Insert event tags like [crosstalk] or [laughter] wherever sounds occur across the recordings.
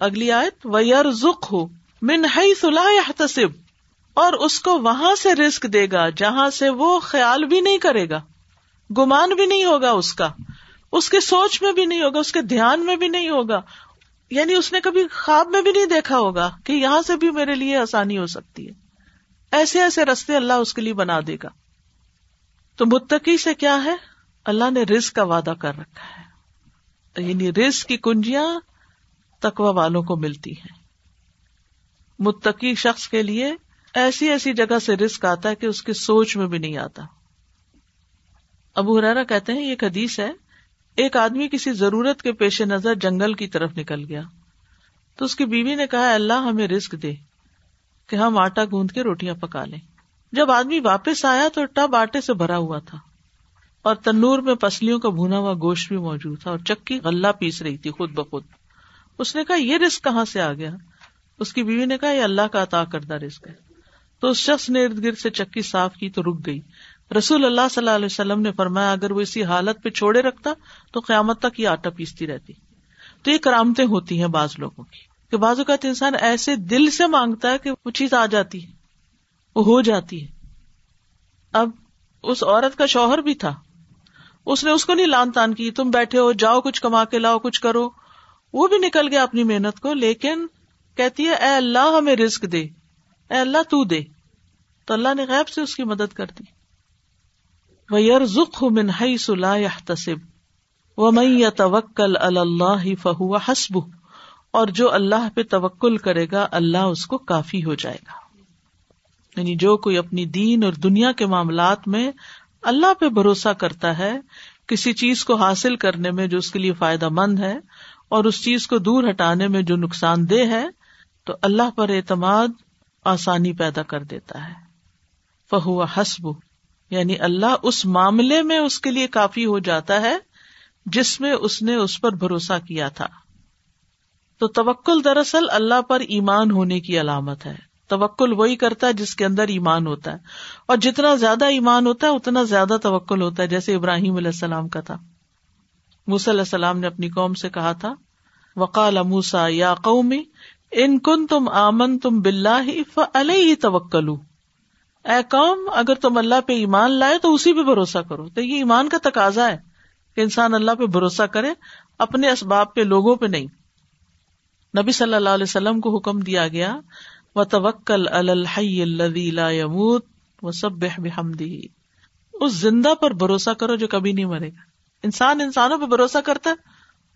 اگلی آیت ویر زخ ہو من صلاح تصب اور اس کو وہاں سے رسک دے گا جہاں سے وہ خیال بھی نہیں کرے گا، گمان بھی نہیں ہوگا اس کا، اس کی سوچ میں بھی نہیں ہوگا، اس کے دھیان میں بھی نہیں ہوگا۔ یعنی اس نے کبھی خواب میں بھی نہیں دیکھا ہوگا کہ یہاں سے بھی میرے لیے آسانی ہو سکتی ہے۔ ایسے ایسے رستے اللہ اس کے لیے بنا دے گا۔ تو متقی سے کیا ہے؟ اللہ نے رزق کا وعدہ کر رکھا ہے۔ یعنی رزق کی کنجیاں تکوا والوں کو ملتی ہیں۔ متقی شخص کے لیے ایسی ایسی جگہ سے رسک آتا ہے کہ اس کی سوچ میں بھی نہیں آتا۔ ابو ہرارا کہتے ہیں، یہ حدیث ہے، ایک آدمی کسی ضرورت کے پیش نظر جنگل کی طرف نکل گیا۔ تو اس کی بیوی نے کہا، اللہ ہمیں رسک دے کہ ہم آٹا گوند کے روٹیاں پکا لیں۔ جب آدمی واپس آیا تو ٹب آٹے سے بھرا ہوا تھا اور تنور میں پسلیوں کا بھونا ہوا گوشت بھی موجود تھا اور چکی غلہ پیس رہی تھی خود بخود۔ اس نے کہا، یہ رسک کہاں سے آ گیا؟ اس کی بیوی نے کہا، یہ اللہ کا عطا کردہ رسک ہے۔ تو اس شخص نے ارد گرد سے چکی صاف کی تو رک گئی۔ رسول اللہ صلی اللہ علیہ وسلم نے فرمایا، اگر وہ اسی حالت پہ چھوڑے رکھتا تو قیامت تک یہ آٹا پیستی رہتی۔ تو یہ کرامتیں ہوتی ہیں بعض لوگوں کی کہ بعض اوقات انسان ایسے دل سے مانگتا ہے کہ وہ چیز آ جاتی ہے، وہ ہو جاتی ہے۔ اب اس عورت کا شوہر بھی تھا۔ اس نے اس کو نہیں لان تان کی، تم بیٹھے ہو، جاؤ کچھ کما کے لاؤ، کچھ کرو۔ وہ بھی نکل گیا اپنی محنت کو، لیکن کہتی ہے، اے اللہ ہمیں رسک دے، اے اللہ تو دے۔ تو اللہ نے غیب سے اس کی مدد کر دی۔ وہ یار ذخ منہائی سلا تصب و میں توکل اللہ فہو حسب اور جو اللہ پہ توکل کرے گا، اللہ اس کو کافی ہو جائے گا۔ یعنی جو کوئی اپنی دین اور دنیا کے معاملات میں اللہ پہ بھروسہ کرتا ہے، کسی چیز کو حاصل کرنے میں جو اس کے لیے فائدہ مند ہے اور اس چیز کو دور ہٹانے میں جو نقصان دہ ہے، تو اللہ پر اعتماد آسانی پیدا کر دیتا ہے۔ فہو حسب یعنی اللہ اس معاملے میں اس کے لیے کافی ہو جاتا ہے جس میں اس نے اس پر بھروسہ کیا تھا۔ تو توکل دراصل اللہ پر ایمان ہونے کی علامت ہے۔ توکل وہی کرتا ہے جس کے اندر ایمان ہوتا ہے۔ اور جتنا زیادہ ایمان ہوتا ہے، اتنا زیادہ توکل ہوتا ہے، جیسے ابراہیم علیہ السلام کا تھا۔ موسی علیہ السلام نے اپنی قوم سے کہا تھا، وقال موسا یا قومی ان کن تم آمن تم بلّہ ہی توکلو۔ اے قوم، اگر تم اللہ پہ ایمان لائے تو اسی پہ بھروسہ کرو۔ تو یہ ایمان کا تقاضا ہے کہ انسان اللہ پہ بھروسہ کرے، اپنے اسباب پہ، لوگوں پہ نہیں۔ نبی صلی اللہ علیہ وسلم کو حکم دیا گیا و توکل الحی اللہ سب بحمدی اس زندہ پر بھروسہ کرو جو کبھی نہیں مرے گا۔ انسان انسانوں پہ بھروسہ کرتا ہے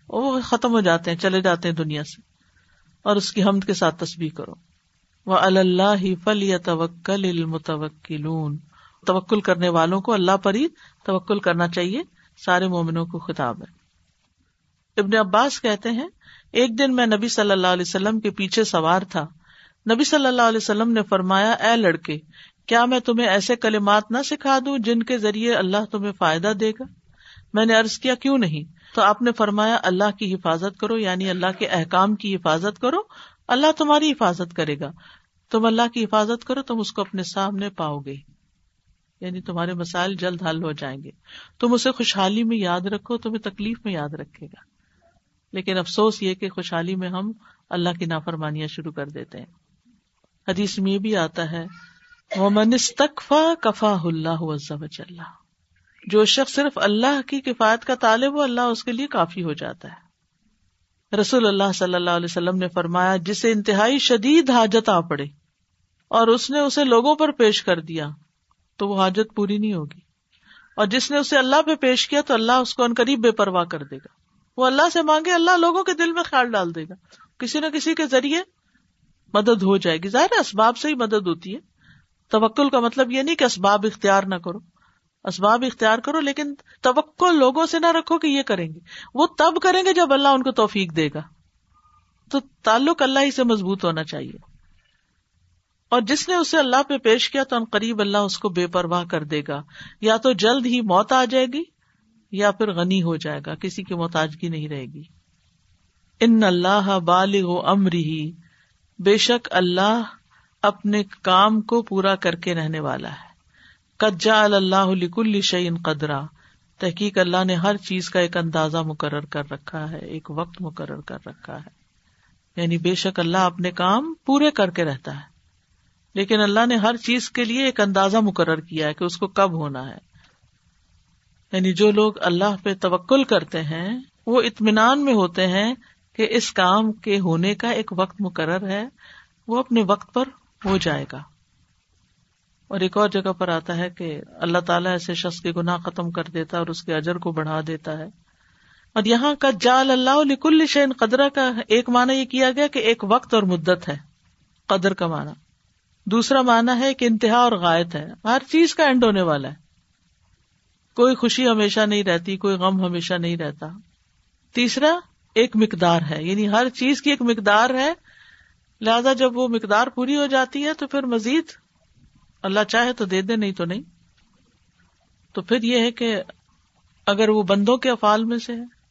وہ ختم ہو جاتے ہیں، چلے جاتے ہیں دنیا سے۔ اور اس کی حمد کے ساتھ تصویر کرو۔ وہ اللہ فل یا توکل المتوکلون توکل کرنے والوں کو اللہ پر ہی توکل کرنا چاہیے۔ سارے مومنوں کو خطاب ہے۔ ابن عباس کہتے ہیں، ایک دن میں نبی صلی اللہ علیہ وسلم کے پیچھے سوار تھا۔ نبی صلی اللہ علیہ وسلم نے فرمایا، اے لڑکے، کیا میں تمہیں ایسے کلمات نہ سکھا دوں جن کے ذریعے اللہ تمہیں فائدہ دے گا؟ میں نے ارض کیا کیوں نہیں؟ تو آپ نے فرمایا، اللہ کی حفاظت کرو یعنی اللہ کے احکام کی حفاظت کرو، اللہ تمہاری حفاظت کرے گا۔ تم اللہ کی حفاظت کرو، تم اس کو اپنے سامنے پاؤ گے۔ یعنی تمہارے مسائل جلد حل ہو جائیں گے۔ تم اسے خوشحالی میں یاد رکھو، تمہیں تکلیف میں یاد رکھے گا۔ لیکن افسوس یہ کہ خوشحالی میں ہم اللہ کی نافرمانیاں شروع کر دیتے ہیں۔ حدیث میں یہ بھی آتا ہے وہ منستقفا کفا اللہ اللہ جو شخص صرف اللہ کی کفایت کا طالب ہو، اللہ اس کے لیے کافی ہو جاتا ہے۔ رسول اللہ صلی اللہ علیہ وسلم نے فرمایا، جسے انتہائی شدید حاجت آ پڑے اور اس نے اسے لوگوں پر پیش کر دیا، تو وہ حاجت پوری نہیں ہوگی۔ اور جس نے اسے اللہ پہ پیش کیا، تو اللہ اس کو ان قریب بے پرواہ کر دے گا۔ وہ اللہ سے مانگے، اللہ لوگوں کے دل میں خیال ڈال دے گا۔ کسی نہ کسی کے ذریعے مدد ہو جائے گی۔ ظاہر اسباب سے ہی مدد ہوتی ہے۔ توکل کا مطلب یہ نہیں کہ اسباب اختیار نہ کرو۔ اسباب اختیار کرو، لیکن توقع لوگوں سے نہ رکھو کہ یہ کریں گے۔ وہ تب کریں گے جب اللہ ان کو توفیق دے گا۔ تو تعلق اللہ ہی سے مضبوط ہونا چاہیے۔ اور جس نے اسے اللہ پہ پیش کیا تو ان قریب اللہ اس کو بے پرواہ کر دے گا۔ یا تو جلد ہی موت آ جائے گی، یا پھر غنی ہو جائے گا، کسی کی محتاجگی نہیں رہے گی۔ ان اللہ بالغ امری بے شک اللہ اپنے کام کو پورا کر کے رہنے والا ہے۔ کجا اللہ لکل شعین قدرا۔ تحقیق اللہ نے ہر چیز کا ایک اندازہ مقرر کر رکھا ہے، ایک وقت مقرر کر رکھا ہے۔ یعنی بے شک اللہ اپنے کام پورے کر کے رہتا ہے۔ لیکن اللہ نے ہر چیز کے لیے ایک اندازہ مقرر کیا ہے کہ اس کو کب ہونا ہے۔ یعنی جو لوگ اللہ پہ توکل کرتے ہیں، وہ اطمینان میں ہوتے ہیں کہ اس کام کے ہونے کا ایک وقت مقرر ہے، وہ اپنے وقت پر ہو جائے گا۔ اور ایک اور جگہ پر آتا ہے کہ اللہ تعالیٰ ایسے شخص کے گناہ ختم کر دیتا ہے اور اس کے اجر کو بڑھا دیتا ہے۔ اور یہاں کا جال اللہ لکل شین قدرہ کا ایک معنی یہ کیا گیا کہ ایک وقت اور مدت ہے، قدر کا معنی۔ دوسرا معنی ہے کہ انتہا اور غائط ہے۔ ہر چیز کا اینڈ ہونے والا ہے۔ کوئی خوشی ہمیشہ نہیں رہتی، کوئی غم ہمیشہ نہیں رہتا۔ تیسرا، ایک مقدار ہے۔ یعنی ہر چیز کی ایک مقدار ہے۔ لہذا جب وہ مقدار پوری ہو جاتی ہے تو پھر مزید اللہ چاہے تو دے دے، نہیں تو نہیں۔ تو پھر یہ ہے کہ اگر وہ بندوں کے افعال میں سے ہے،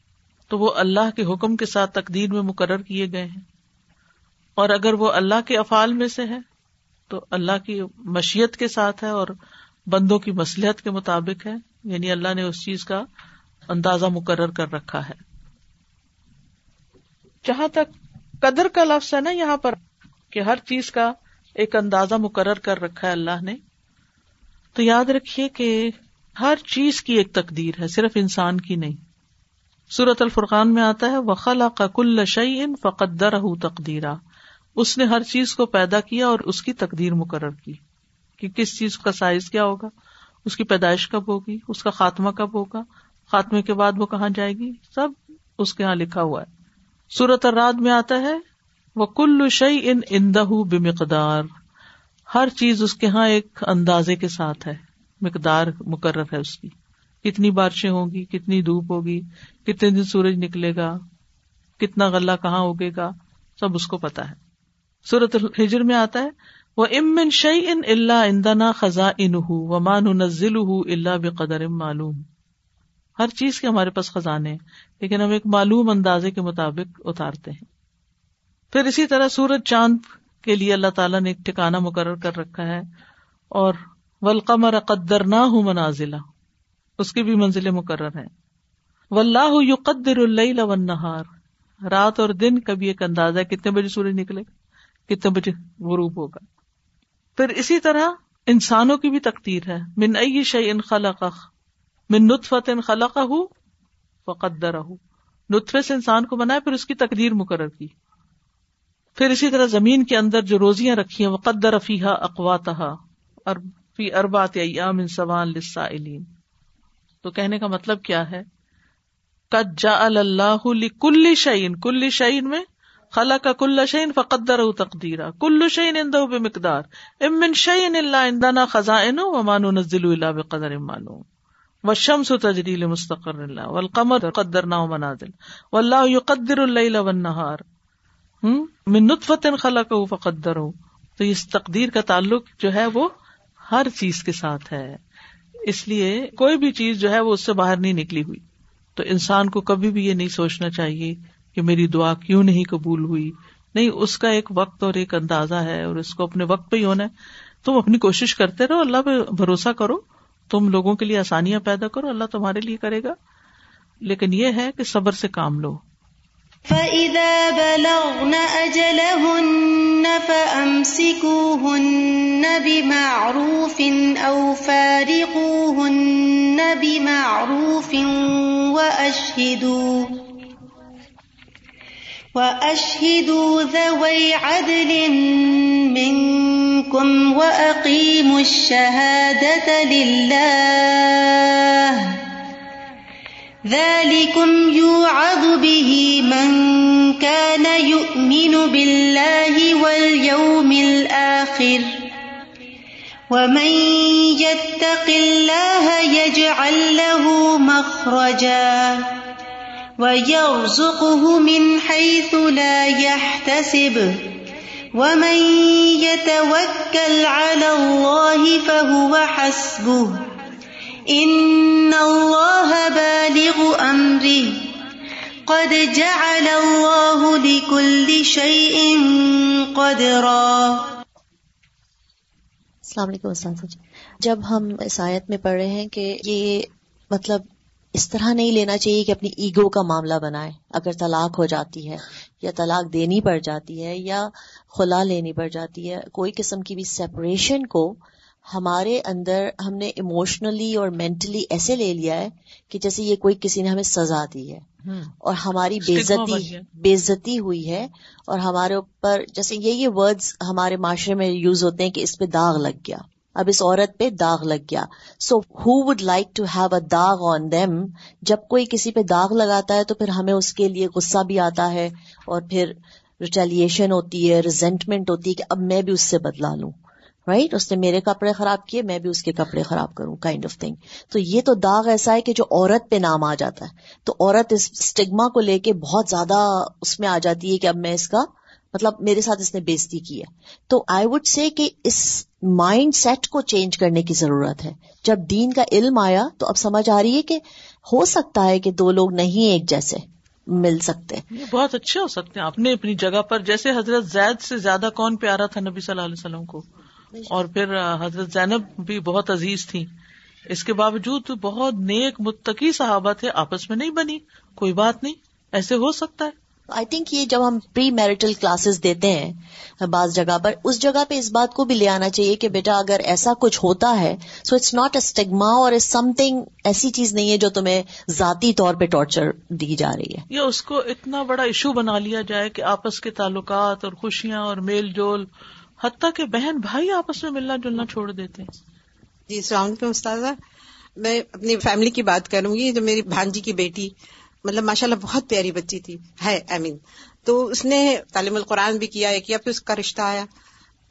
تو وہ اللہ کے حکم کے ساتھ تقدیر میں مقرر کیے گئے ہیں۔ اور اگر وہ اللہ کے افعال میں سے ہے، تو اللہ کی مشیت کے ساتھ ہے اور بندوں کی مسلحت کے مطابق ہے۔ یعنی اللہ نے اس چیز کا اندازہ مقرر کر رکھا ہے۔ جہاں تک قدر کا لفظ ہے نا یہاں پر، کہ ہر چیز کا ایک اندازہ مقرر کر رکھا ہے اللہ نے۔ تو یاد رکھیے کہ ہر چیز کی ایک تقدیر ہے، صرف انسان کی نہیں۔ سورت الفرقان میں آتا ہے وخلا کا کل شعین فقدر تقدیرا اس نے ہر چیز کو پیدا کیا اور اس کی تقدیر مقرر کی کہ کس چیز کا سائز کیا ہوگا، اس کی پیدائش کب ہوگی، اس کا خاتمہ کب ہوگا، خاتمے کے بعد وہ کہاں جائے گی؟ سب اس کے یہاں لکھا ہوا ہے۔ سورت الراد میں آتا ہے وہ کل شعی ان اندہ بے مقدار ہر چیز اس کے یہاں ایک اندازے کے ساتھ ہے، مقدار مقرر ہے اس کی۔ کتنی بارشیں ہوں گی، کتنی دھوپ ہوگی، کتنے دن سورج نکلے گا، کتنا غلہ کہاں ہوگے گا، سب اس کو پتا ہے۔ سورت الحجر میں آتا ہے وہ امن شعی ان اللہ اندنا خزاں ان و مان نزل اللہ بے قدر معلوم۔ ہر چیز کے ہمارے پاس خزانے لیکن ہم ایک معلوم اندازے کے مطابق اتارتے ہیں۔ پھر اسی طرح سورج چاند کے لیے اللہ تعالیٰ نے ایک ٹھکانا مقرر کر رکھا ہے اور ولقمر قدر نہ ہوں منازلہ، اس کی بھی منزلیں مقرر ہیں۔ و اللہ قدر اللہ نہار رات اور دن کا بھی ایک اندازہ ہے کتنے بجے سورج نکلے گا کتنے بجے غروب ہوگا۔ پھر اسی طرح انسانوں کی بھی تقدیر ہے۔ من ائی شعی ان خلق من نطفت ان خلق ہوں فقدر نطفے سے انسان کو بنایا، پھر اس کی تقدیر مقرر کی۔ پھر اسی طرح زمین کے اندر جو روزیاں رکھی ہیں وہ قدر افیحا اقواتہ فی اربات ایام سوان لسائلین تو کہنے کا مطلب کیا ہے؟ قد جا اللہ کل شعین کل شعین میں خلا کا کل شعین فقدر تقدیرا کل شعین اند بے مقدار امن شعین اللہ اندنا خزائن و مانو نزل اللہ بقدر مانو و شمس و تجریل مستقر اللہ والقمر قدر نہ منازل۔ واللہ یقدر اللیل والنہار من نطفت خلق فقدر ہو تو اس تقدیر کا تعلق جو ہے وہ ہر چیز کے ساتھ ہے۔ اس لیے کوئی بھی چیز جو ہے وہ اس سے باہر نہیں نکلی ہوئی۔ تو انسان کو کبھی بھی یہ نہیں سوچنا چاہیے کہ میری دعا کیوں نہیں قبول ہوئی۔ نہیں، اس کا ایک وقت اور ایک اندازہ ہے اور اس کو اپنے وقت پہ ہی ہونا ہے۔ تم اپنی کوشش کرتے رہو، اللہ پہ بھروسہ کرو۔ تم لوگوں کے لیے آسانیاں پیدا کرو، اللہ تمہارے لیے کرے گا۔ لیکن یہ ہے کہ صبر سے کام لو۔ فَإِذَا بَلَغْنَ أَجَلَهُنَّ فَأَمْسِكُوهُنَّ بِمَعْرُوفٍ أَوْ فَارِقُوهُنَّ بِمَعْرُوفٍ وَأَشْهِدُوا وَأَشْهِدُوا ذَوَيْ عَدْلٍ مِّنكُمْ وَأَقِيمُوا الشَّهَادَةَ لِلَّهِ ذلكم يوعظ به من كان يؤمن بالله واليوم الآخر ومن يتق الله يجعل له مخرجا ويرزقه من حيث لا يحتسب ومن يتوكل على الله فهو حسبه ان اللہ بالغ امری قد جعل اللہ لكل شيء قدرا السلام علیکم جی۔ جب ہم اس آیت میں پڑھ رہے ہیں کہ یہ مطلب اس طرح نہیں لینا چاہیے کہ اپنی ایگو کا معاملہ بنائے۔ اگر طلاق ہو جاتی ہے یا طلاق دینی پڑ جاتی ہے یا خلا لینی پڑ جاتی ہے، کوئی قسم کی بھی سیپریشن کو ہمارے اندر ہم نے ایموشنلی اور مینٹلی ایسے لے لیا ہے کہ جیسے یہ کوئی کسی نے ہمیں سزا دی ہے۔ اور ہماری بےزتی بےزتی ہوئی ہے اور ہمارے اوپر جیسے یہ یہ ورڈز ہمارے معاشرے میں یوز ہوتے ہیں کہ اس پہ داغ لگ گیا۔ اب اس عورت پہ داغ لگ گیا۔ So who would like to have a daag on them جب کوئی کسی پہ داغ لگاتا ہے تو پھر ہمیں اس کے لیے غصہ بھی آتا ہے اور پھر ریٹیلیشن ہوتی ہے ریزینٹمنٹ ہوتی ہے کہ اب میں بھی اس سے بدلا لوں۔ رائٹ اس نے میرے کپڑے خراب کیے، میں بھی اس کے کپڑے خراب کروں کائنڈ آف تھنگ تو یہ تو داغ ایسا ہے کہ جو عورت پہ نام آ جاتا ہے۔ تو عورت اس اسٹگما کو لے کے بہت زیادہ اس میں آ جاتی ہے کہ اب میں اس کا مطلب میرے ساتھ اس نے بےزتی کی ہے۔ تو آئی وڈ سے کہ اس مائنڈ سیٹ کو چینج کرنے کی ضرورت ہے۔ جب دین کا علم آیا تو اب سمجھ آ رہی ہے کہ ہو سکتا ہے کہ دو لوگ نہیں ایک جیسے مل سکتے۔ بہت اچھے ہو سکتے ہیں۔ اپنے اپنی جگہ پر، جیسے حضرت زید سے زیادہ کون پیارا تھا نبی صلی اللہ علیہ وسلم کو؟ اور پھر حضرت زینب بھی بہت عزیز تھی اس کے باوجود بہت نیک متقی صحابہ تھے آپس میں نہیں بنی کوئی بات نہیں ایسے ہو سکتا ہے۔ آئی تھنک یہ جب ہم پری میرٹل کلاسز دیتے ہیں بعض جگہ پر اس جگہ پہ اس بات کو بھی لے آنا چاہیے کہ بیٹا اگر ایسا کچھ ہوتا ہے so it's not a stigma اور سم تھنگ ایسی چیز نہیں ہے جو تمہیں ذاتی طور پہ ٹارچر دی جا رہی ہے۔ یا اس کو اتنا بڑا ایشو بنا لیا جائے کہ آپس کے تعلقات اور خوشیاں اور میل جول حتیٰ کہ بہن بھائی آپس میں ملنا جلنا چھوڑ دیتے جی السلام علیکم استاذہ۔ میں اپنی فیملی کی بات کروں گی، جو میری بھانجی کی بیٹی مطلب ماشاء اللہ بہت پیاری بچی تھی۔ ہے، امین۔ تو اس نے تعلیم القرآن بھی کیا کیا پھر اس کا رشتہ آیا۔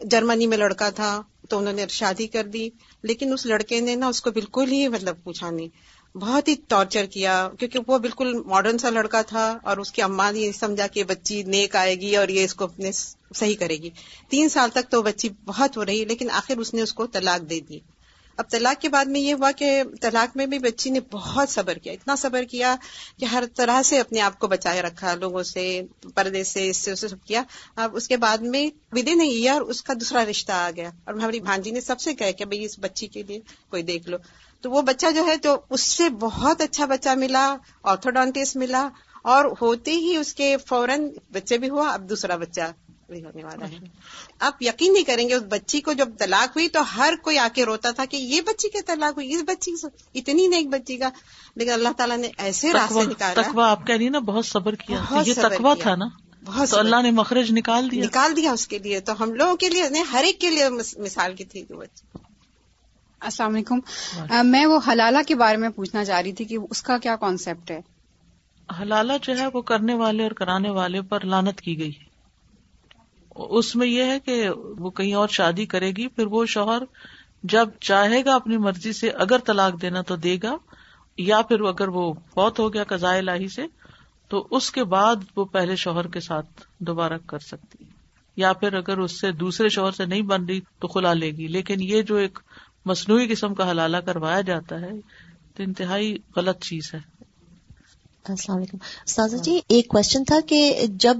جرمنی میں لڑکا تھا تو انہوں نے شادی کر دی، لیکن اس لڑکے نے نا اس کو بالکل ہی مطلب پوچھا نہیں۔ بہت ہی ٹارچر کیا، کیونکہ وہ بالکل ماڈرن سا لڑکا تھا اور اس کی اماں نے سمجھا کہ بچی نیک آئے گی اور یہ اس کو اپنے صحیح کرے گی۔ تین سال تک تو بچی بہت ہو رہی، لیکن آخر اس نے اس کو طلاق دے دی۔ اب طلاق کے بعد میں یہ ہوا کہ طلاق میں بھی بچی نے بہت صبر کیا، اتنا صبر کیا کہ ہر طرح سے اپنے آپ کو بچائے رکھا، لوگوں سے، پردے سے، اس سے سب کیا۔ اب اس کے بعد میں ودے نہیں ایئر اس کا دوسرا رشتہ آ گیا۔ اور ہماری بھانجی نے سب سے کہا کہ بھائی اس بچی کے لیے کوئی دیکھ لو۔ تو وہ بچہ جو ہے تو اس سے بہت اچھا بچہ ملا آرتھوڈانٹس ملا اور ہوتے ہی اس کے فوراً بچے بھی ہوا، اب دوسرا بچہ بھی ہونے والا ہے آپ یقین نہیں کریں گے اس بچی کو جب طلاق ہوئی تو ہر کوئی آ کے روتا تھا کہ یہ بچی کے طلاق ہوئی اس بچی اتنی ایک بچی کا۔ لیکن اللہ تعالیٰ نے ایسے راستے نکالا۔ تقوا آپ کہہ رہی نا بہت صبر کیا۔ یہ تقوا تھا نا بہت تو اللہ نے مخرج نکال دیا۔ نکال دیا اس کے لیے۔ تو ہم لوگوں کے لیے ہر ایک کے لیے مثال کی تھی بچی۔ السلام علیکم۔ میں وہ حلالہ کے بارے میں پوچھنا چاہ رہی تھی کہ اس کا کیا کانسیپٹ ہے؟ حلالہ جو ہے وہ کرنے والے اور کرانے والے پر لانت کی گئی۔ اس میں یہ ہے کہ وہ کہیں اور شادی کرے گی، پھر وہ شوہر جب چاہے گا اپنی مرضی سے اگر طلاق دینا تو دے گا، یا پھر اگر وہ بہت ہو گیا قزائے لاہی سے، تو اس کے بعد وہ پہلے شوہر کے ساتھ دوبارہ کر سکتی یا پھر اگر اس سے دوسرے شوہر سے نہیں بن رہی تو کھلا لے گی۔ لیکن یہ جو ایک مصنوعی قسم کا حلالہ کروایا جاتا ہے، تو انتہائی غلط چیز ہے۔ السلام علیکم۔ سازا جی ایک کوشچن تھا کہ جب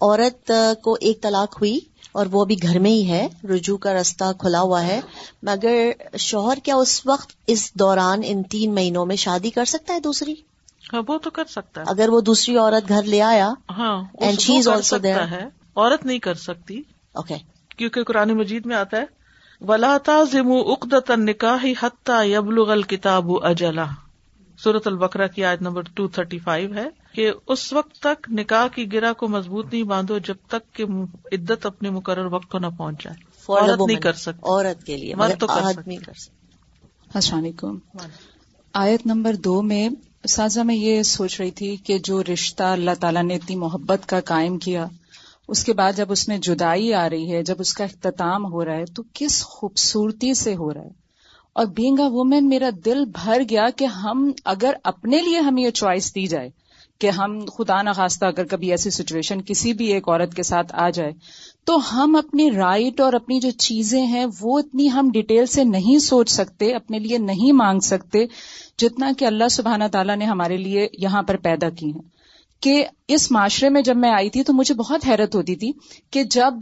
عورت کو ایک طلاق ہوئی اور وہ ابھی گھر میں ہی ہے رجوع کا رستہ کھلا ہوا ہے۔ مگر شوہر کیا اس وقت اس دوران ان تین مہینوں میں شادی کر سکتا ہے دوسری؟ ہاں وہ تو کر سکتا ہے۔ اگر وہ دوسری عورت گھر لے آیا ہاں اینڈ شی از آلسو ہے۔ عورت نہیں کر سکتی۔ اوکے کیونکہ قرآن مجید میں آتا ہے اقدت نکاح حتہ یبلغ الکتاب اجلا سورت البکرا کی آج نمبر ٹو تھرٹی فائیو ہے کہ اس وقت تک نکاح کی گرا کو مضبوط نہیں باندھو جب تک کہ عدت اپنے مقرر وقت کو نہ پہنچ جائے عورت نہیں کر سکتی۔ عورت کے لیے مرد تو کر سکتے السلام علیکم۔ آیت نمبر دو میں سازا میں یہ سوچ رہی تھی کہ جو رشتہ اللہ تعالیٰ نے اتنی محبت کا قائم کیا اس کے بعد جب اس میں جدائی آ رہی ہے جب اس کا اختتام ہو رہا ہے تو کس خوبصورتی سے ہو رہا ہے؟ اور بینگ اے وومین میرا دل بھر گیا کہ ہم اگر اپنے لیے ہمیں یہ چوائس دی جائے کہ ہم خدا نخواستہ اگر کبھی ایسی سچویشن کسی بھی ایک عورت کے ساتھ آ جائے، تو ہم اپنی رائٹ اور اپنی جو چیزیں ہیں وہ اتنی ہم ڈیٹیل سے نہیں سوچ سکتے، اپنے لیے نہیں مانگ سکتے جتنا کہ اللہ سبحانہ تعالیٰ نے ہمارے لیے یہاں پر پیدا کی ہیں۔ کہ اس معاشرے میں جب میں آئی تھی تو مجھے بہت حیرت ہوتی تھی کہ جب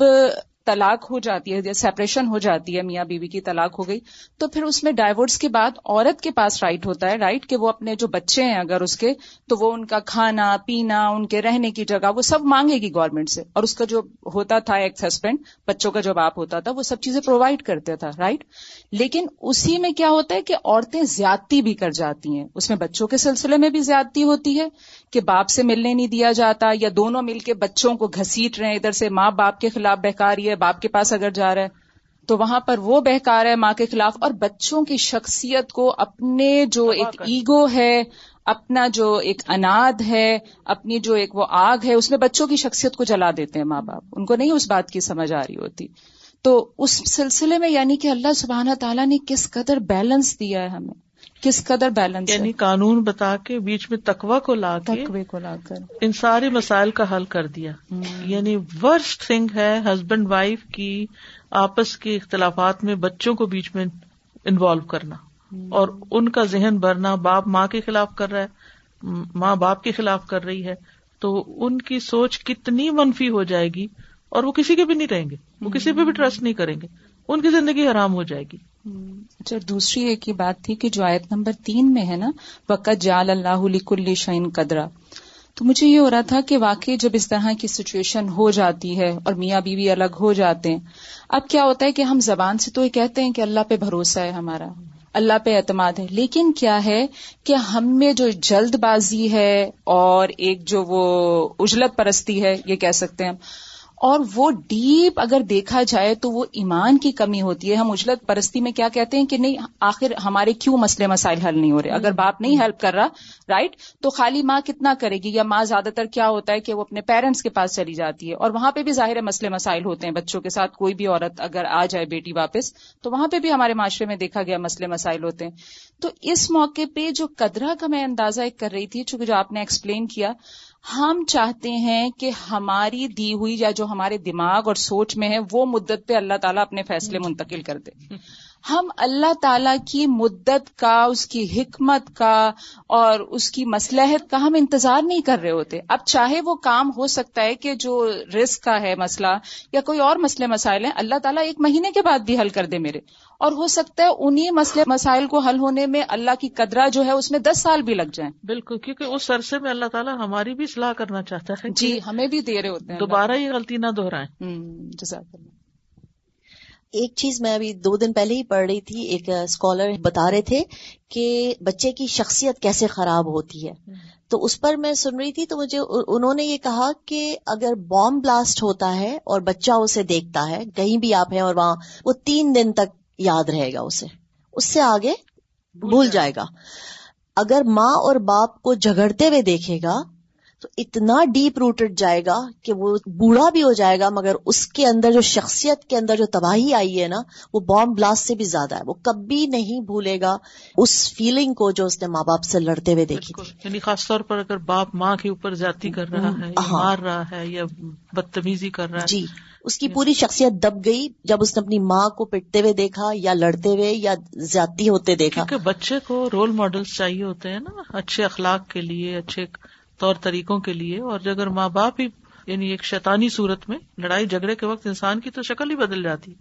طلاق ہو جاتی ہے یا سیپریشن ہو جاتی ہے، میاں بیوی کی طلاق ہو گئی۔ تو پھر اس میں ڈائیورس کے بعد عورت کے پاس رائٹ ہوتا ہے رائٹ کہ وہ اپنے جو بچے ہیں اگر اس کے، تو وہ ان کا کھانا، پینا، ان کے رہنے کی جگہ، وہ سب مانگے گی گورنمنٹ سے۔ اور اس کا جو ہوتا تھا ایک ہسبینڈ بچوں کا جو باپ ہوتا تھا، وہ سب چیزیں پرووائڈ کرتے تھا رائٹ لیکن اسی میں کیا ہوتا ہے کہ عورتیں زیادتی بھی کر جاتی ہیں۔ اس میں بچوں کے سلسلے میں بھی زیادتی ہوتی ہے کہ باپ سے ملنے نہیں دیا جاتا یا دونوں مل کے بچوں کو گھسیٹ رہے ہیں، ادھر سے ماں باپ کے خلاف بہکاری ہے باپ کے پاس اگر جا رہا ہے تو وہاں پر وہ بہکار ہے ماں کے خلاف اور بچوں کی شخصیت کو اپنے جو ایک ایگو ہے اپنا جو ایک اناد ہے اپنی جو ایک وہ آگ ہے اس میں بچوں کی شخصیت کو جلا دیتے ہیں ماں باپ۔ ان کو نہیں اس بات کی سمجھ آ رہی ہوتی۔ تو اس سلسلے میں یعنی کہ اللہ سبحانہ تعالیٰ نے کس قدر بیلنس دیا ہے ہمیں؟ کس قدر بیلنس یعنی قانون بتا کے بیچ میں تقوا کو لا تقوی کو لا کر۔ ان سارے مسائل کا حل کر دیا۔ یعنی ورسٹ تھنگ ہے ہسبینڈ وائف کی آپس کے اختلافات میں بچوں کو بیچ میں انوالو کرنا۔ اور ان کا ذہن بھرنا باپ ماں کے خلاف کر رہا ہے ماں باپ کے خلاف کر رہی ہے تو ان کی سوچ کتنی منفی ہو جائے گی اور وہ کسی کے بھی نہیں رہیں گے وہ کسی پہ بھی ٹرسٹ نہیں کریں گے ان کی زندگی حرام ہو جائے گی۔ اچھا دوسری ایک ہی بات تھی کہ جو آیت نمبر تین میں ہے نا وقت جال اللہ کل شعین قدرا، تو مجھے یہ ہو رہا تھا کہ واقعی جب اس طرح کی سچویشن ہو جاتی ہے اور میاں بیوی الگ ہو جاتے ہیں، اب کیا ہوتا ہے کہ ہم زبان سے تو یہ کہتے ہیں کہ اللہ پہ بھروسہ ہے ہمارا، اللہ پہ اعتماد ہے، لیکن کیا ہے کہ ہم میں جو جلد بازی ہے اور ایک جو وہ اجلت پرستی ہے، یہ کہہ سکتے ہیں ہم اور وہ ڈیپ اگر دیکھا جائے تو وہ ایمان کی کمی ہوتی ہے۔ ہم اجلت پرستی میں کیا کہتے ہیں کہ نہیں، آخر ہمارے کیوں مسئلے مسائل حل نہیں ہو رہے؟ اگر باپ نہیں ہیلپ کر رہا رائٹ تو خالی ماں کتنا کرے گی؟ یا ماں زیادہ تر کیا ہوتا ہے کہ وہ اپنے پیرنٹس کے پاس چلی جاتی ہے؟ اور وہاں پہ بھی ظاہر مسئلے مسائل ہوتے ہیں بچوں کے ساتھ۔ کوئی بھی عورت اگر آ جائے بیٹی واپس، تو وہاں پہ بھی ہمارے معاشرے میں دیکھا گیا مسئلے مسائل ہوتے ہیں۔ تو اس موقع پہ جو قدرہ کا میں اندازہ ایک کر رہی تھی، چونکہ جو آپ نے ایکسپلین کیا ہم چاہتے ہیں کہ ہماری دی ہوئی یا جو ہمارے دماغ اور سوچ میں ہے وہ مدت پہ اللہ تعالیٰ اپنے فیصلے منتقل کر دے۔ ہم اللہ تعالی کی مدت کا اس کی حکمت کا اور اس کی مسلحت کا ہم انتظار نہیں کر رہے ہوتے۔ اب چاہے وہ کام ہو سکتا ہے کہ جو رسک کا ہے مسئلہ یا کوئی اور مسئلے مسائل ہیں اللہ تعالیٰ ایک مہینے کے بعد بھی حل کر دے میرے۔ اور ہو سکتا ہے انہیں مسئلے مسائل کو حل ہونے میں اللہ کی قدرہ جو ہے اس میں دس سال بھی لگ جائیں۔ بالکل کیونکہ اس عرصے میں اللہ تعالیٰ ہماری بھی صلاح کرنا چاہتا ہے۔ جی ہمیں بھی دے رہے ہوتے ہیں۔ دوبارہ یہ غلطی نہ دہرائیں۔ جزاک اللہ۔ ایک چیز میں ابھی دو دن پہلے ہی پڑھ رہی تھی ایک اسکالر بتا رہے تھے کہ بچے کی شخصیت کیسے خراب ہوتی ہے۔ تو اس پر میں سن رہی تھی تو مجھے انہوں نے یہ کہا کہ اگر بام بلاسٹ ہوتا ہے اور بچہ اسے دیکھتا ہے کہیں بھی آپ ہیں اور وہاں وہ تین دن تک یاد رہے گا اسے۔ اس سے آگے بھول جائے گا۔ اگر ماں اور باپ کو جھگڑتے ہوئے دیکھے گا تو اتنا ڈیپ روٹڈ جائے گا کہ وہ بوڑھا بھی ہو جائے گا مگر اس کے اندر جو شخصیت کے اندر جو تباہی آئی ہے نا وہ بام بلاسٹ سے بھی زیادہ ہے۔ وہ کبھی نہیں بھولے گا اس فیلنگ کو جو اس نے ماں باپ سے لڑتے ہوئے دیکھی یعنی خاص طور پر اگر باپ ماں کے اوپر زیادتی کر رہا ہے یا ہاں۔ مار رہا ہے یا بدتمیزی کر رہا ہے۔ جی اس کی پوری شخصیت دب گئی جب اس نے اپنی ماں کو پٹتے ہوئے دیکھا یا لڑتے ہوئے یا زیادتی ہوتے دیکھا۔ کیونکہ بچے کو رول ماڈلس چاہیے ہوتے ہیں نا اچھے اخلاق کے لیے اچھے طور طریقوں کے لیے اور اگر ماں باپ ہی یعنی ایک شیطانی صورت میں لڑائی جھگڑے کے وقت انسان کی تو شکل ہی بدل جاتی۔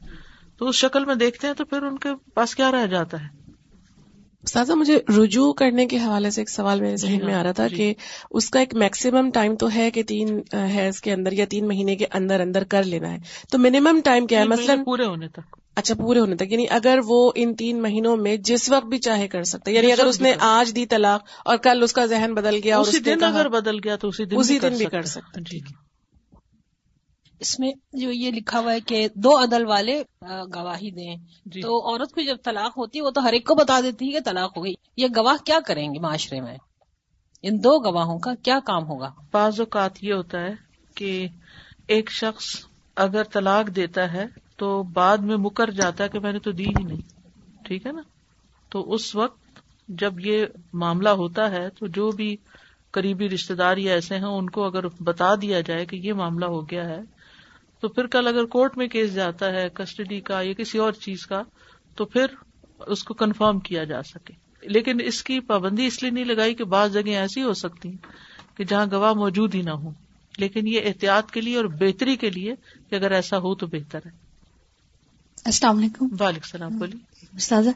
تو اس شکل میں دیکھتے ہیں تو پھر ان کے پاس کیا رہ جاتا ہے؟ سازا مجھے رجوع کرنے کے حوالے سے ایک سوال میرے ذہن میں آ رہا تھا جی۔ کہ اس کا ایک میکسیمم ٹائم تو ہے کہ تین ہیز کے اندر یا تین مہینے کے اندر اندر کر لینا ہے۔ تو منیمم ٹائم کیا ہے؟ مثلاً پورے ہونے تک۔ اچھا پورے ہونے تک یعنی اگر وہ ان تین مہینوں میں جس وقت بھی چاہے کر سکتا یعنی اگر اس نے آج دی طلاق اور کل اس کا ذہن بدل گیا اسی دن اگر بدل گیا تو اسی دن اسی دن بھی کر سکتا جی۔ اس میں جو یہ لکھا ہوا ہے کہ دو عدل والے گواہی دیں۔ جی۔ تو عورت کو جب طلاق ہوتی ہے وہ تو ہر ایک کو بتا دیتی ہے کہ طلاق ہو گئی۔ یہ گواہ کیا کریں گے معاشرے میں؟ ان دو گواہوں کا کیا کام ہوگا؟ بعض اوقات یہ ہوتا ہے کہ ایک شخص اگر طلاق دیتا ہے تو بعد میں مکر جاتا ہے کہ میں نے تو دی ہی نہیں۔ ٹھیک ہے نا؟ تو اس وقت جب یہ معاملہ ہوتا ہے تو جو بھی قریبی رشتے دار یا ایسے ہیں، ان کو اگر بتا دیا جائے کہ یہ معاملہ ہو گیا ہے، تو پھر کل اگر کورٹ میں کیس جاتا ہے کسٹڈی کا یا کسی اور چیز کا، تو پھر اس کو کنفرم کیا جا سکے۔ لیکن اس کی پابندی اس لیے نہیں لگائی کہ بعض جگہ ایسی ہو سکتی کہ جہاں گواہ موجود ہی نہ ہو لیکن یہ احتیاط کے لیے اور بہتری کے لیے کہ اگر ایسا ہو تو بہتر ہے۔ السلام علیکم۔ وعلیکم السلام بولیے۔ استاذہ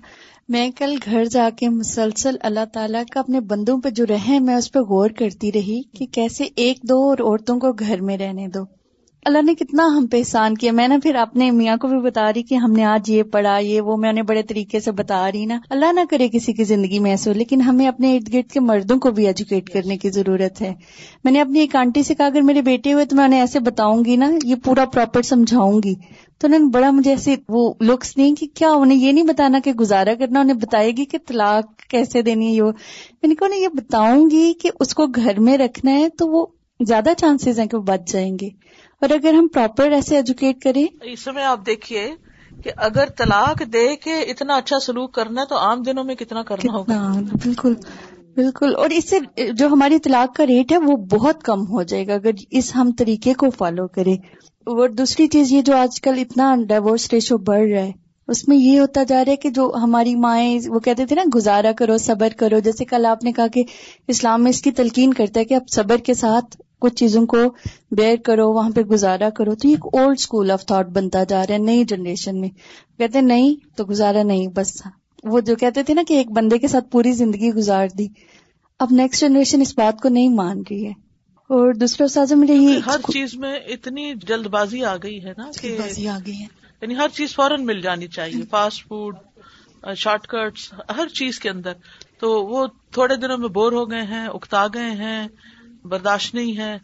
میں کل گھر جا کے مسلسل اللہ تعالیٰ کا اپنے بندوں پہ جو رہے میں اس پہ غور کرتی رہی کہ کیسے ایک دو اور عورتوں کو گھر میں رہنے دو۔ اللہ نے کتنا ہم پہ احسان کیا۔ میں نے پھر اپنے میاں کو بھی بتا رہی کہ ہم نے آج یہ پڑھا یہ وہ میں انہیں بڑے طریقے سے بتا رہی نا۔ اللہ نہ کرے کسی کی زندگی میں ایسے ہو لیکن ہمیں اپنے ارد گرد کے مردوں کو بھی ایجوکیٹ کرنے کی ضرورت ہے۔ میں نے اپنی ایک آنٹی سے کہا اگر میرے بیٹے ہوئے تو میں انہیں ایسے بتاؤں گی نا یہ پورا پراپر سمجھاؤں گی۔ تو انہوں نے بڑا مجھے ایسے وہ لکس نہیں کہ کیا انہیں یہ نہیں بتانا کہ گزارا کرنا انہیں بتائے گی کہ طلاق کیسے دینی ہے یہ میں نے کہا انہیں یہ بتاؤں گی کہ اس کو گھر میں رکھنا ہے تو وہ زیادہ چانسز ہیں کہ وہ بچ جائیں گے۔ اور اگر ہم پراپر ایسے ایجوکیٹ کریں۔ اس میں آپ دیکھیے کہ اگر طلاق دے کے اتنا اچھا سلوک کرنا ہے تو عام دنوں میں کتنا کرنا ہوگا؟ بالکل بالکل۔ اور اس سے جو ہماری طلاق کا ریٹ ہے وہ بہت کم ہو جائے گا۔ اگر اس ہم طریقے کو فالو کریں۔ اور دوسری چیز یہ جو آج کل اتنا ڈائیورس ریشو بڑھ رہا ہے، اس میں یہ ہوتا جا رہا ہے کہ جو ہماری مائیں، وہ کہتے تھے نا، گزارا کرو، صبر کرو۔ جیسے کل آپ نے کہا کہ اسلام میں اس کی تلقین کرتا ہے کہ آپ صبر کے ساتھ کچھ چیزوں کو بیئر کرو، وہاں پہ گزارا کرو۔ تو ایک اولڈ اسکول آف تھاٹ بنتا جا رہا ہے، نئی جنریشن میں۔ کہتے نہیں، تو گزارا نہیں، بس۔ وہ جو کہتے تھے نا کہ ایک بندے کے ساتھ پوری زندگی گزار دی۔ اب نیکسٹ جنریشن اس بات کو نہیں مان رہی ہے۔ اور دوسرا سازا میرے یہ ہر چیز میں اتنی جلد بازی آ گئی ہے نا کہ بازی آ گئی ہے۔ یعنی ہر چیز فوراً مل جانی چاہیے فاسٹ فوڈ شارٹ کٹس ہر چیز کے اندر۔ تو وہ تھوڑے دنوں میں بور ہو گئے ہیں اکتا گئے ہیں برداشت نہیں ہے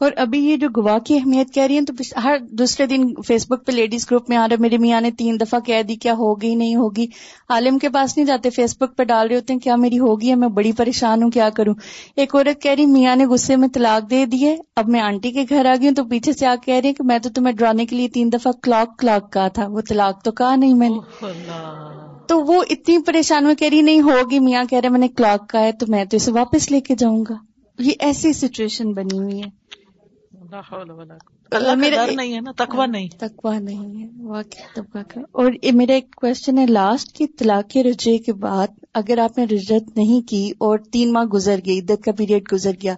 اور ابھی یہ جو گواہ کی اہمیت کہہ رہی ہیں تو ہر دوسرے دن فیس بک پہ لیڈیز گروپ میں آ رہے میرے میاں نے تین دفعہ کہہ دی کیا ہوگی نہیں ہوگی۔ عالم کے پاس نہیں جاتے فیس بک پہ ڈال رہے ہوتے ہیں کیا میری ہوگی ہے میں بڑی پریشان ہوں کیا کروں؟ ایک عورت کہہ رہی میاں نے غصے میں طلاق دے دی ہے اب میں آنٹی کے گھر آ گئی ہوں تو پیچھے سے آ کہہ رہی کہ میں تو تمہیں ڈرانے کے لیے تین دفعہ کلاک کلاک کہا تھا وہ طلاق تو کہا نہیں میں نے۔ تو وہ اتنی پریشان میں کہہ رہی نہیں ہوگی میاں کہہ رہے میں نے کلاک کہا ہے تو میں تو اسے واپس لے کے جاؤں گا۔ یہ ایسی سچویشن بنی ہوئی ہے۔ اللہ نہیں ہے نا تکوا نہیں. تکوا نہیں ہے واقعی کا. اور میرا ایک کوشچن ہے لاسٹ کی طلاق رجے کے بعد اگر آپ نے رجت نہیں کی اور تین ماہ گزر گئی عدت کا پیریڈ گزر گیا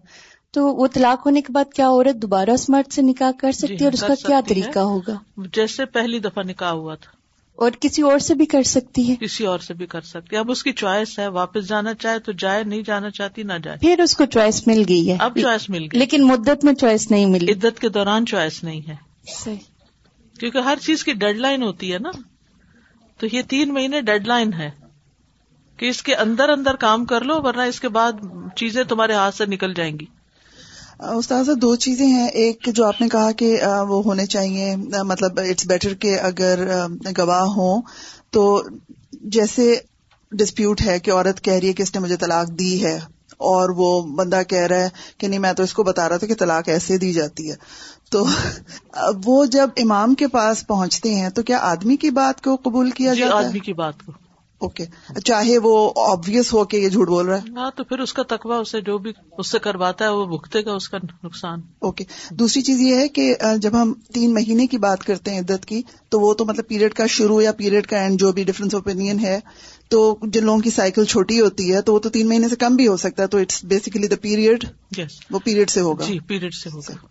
تو وہ طلاق ہونے کے بعد کیا عورت دوبارہ اس مرد سے نکاح کر سکتی ہے؟ اور اس کا کیا طریقہ ہوگا؟ جیسے پہلی دفعہ نکاح ہوا تھا۔ اور کسی اور سے بھی کر سکتی ہے۔ کسی اور سے بھی کر سکتی ہے۔ اب اس کی چوائس ہے واپس جانا چاہے تو جائے نہیں جانا چاہتی نہ جائے۔ پھر اس کو چوائس مل گئی ہے۔ اب چوائس مل گئی۔ لیکن مدت میں چوائس نہیں ملی۔ عدت کے دوران چوائس نہیں ہے۔ کیونکہ ہر چیز کی ڈیڈ لائن ہوتی ہے نا۔ تو یہ تین مہینے ڈیڈ لائن ہے کہ اس کے اندر اندر کام کر لو ورنہ اس کے بعد چیزیں تمہارے ہاتھ سے نکل جائیں گی۔ استاذہ دو چیزیں ہیں۔ ایک جو آپ نے کہا کہ وہ ہونے چاہیے۔ مطلب اٹس بیٹر کہ اگر گواہ ہوں۔ تو جیسے ڈسپیوٹ ہے کہ عورت کہہ رہی ہے کہ اس نے مجھے طلاق دی ہے اور وہ بندہ کہہ رہا ہے کہ نہیں میں تو اس کو بتا رہا تھا کہ طلاق ایسے دی جاتی ہے۔ تو [laughs] وہ جب امام کے پاس پہنچتے ہیں تو کیا آدمی کی بات کو قبول کیا جی جاتا آدمی کی بات کو۔ اوکے چاہے وہ آبویس ہو کہ یہ جھوٹ بول رہا ہے. ہاں تو پھر اس کا تقوی اسے جو بھی اس سے کرواتا ہے وہ بھگتے گا اس کا نقصان. اوکے دوسری چیز یہ ہے کہ جب ہم تین مہینے کی بات کرتے ہیں عدت کی تو وہ تو مطلب پیریڈ کا شروع یا پیریڈ کا اینڈ جو بھی ڈفرینس اوپین ہے تو جن لوگوں کی سائیکل چھوٹی ہوتی ہے تو وہ تو تین مہینے سے کم بھی ہو سکتا ہے تو اٹس بیسیکلی دا پیریڈ وہ پیریڈ سے ہوگا. جی پیریڈ سے ہوگا.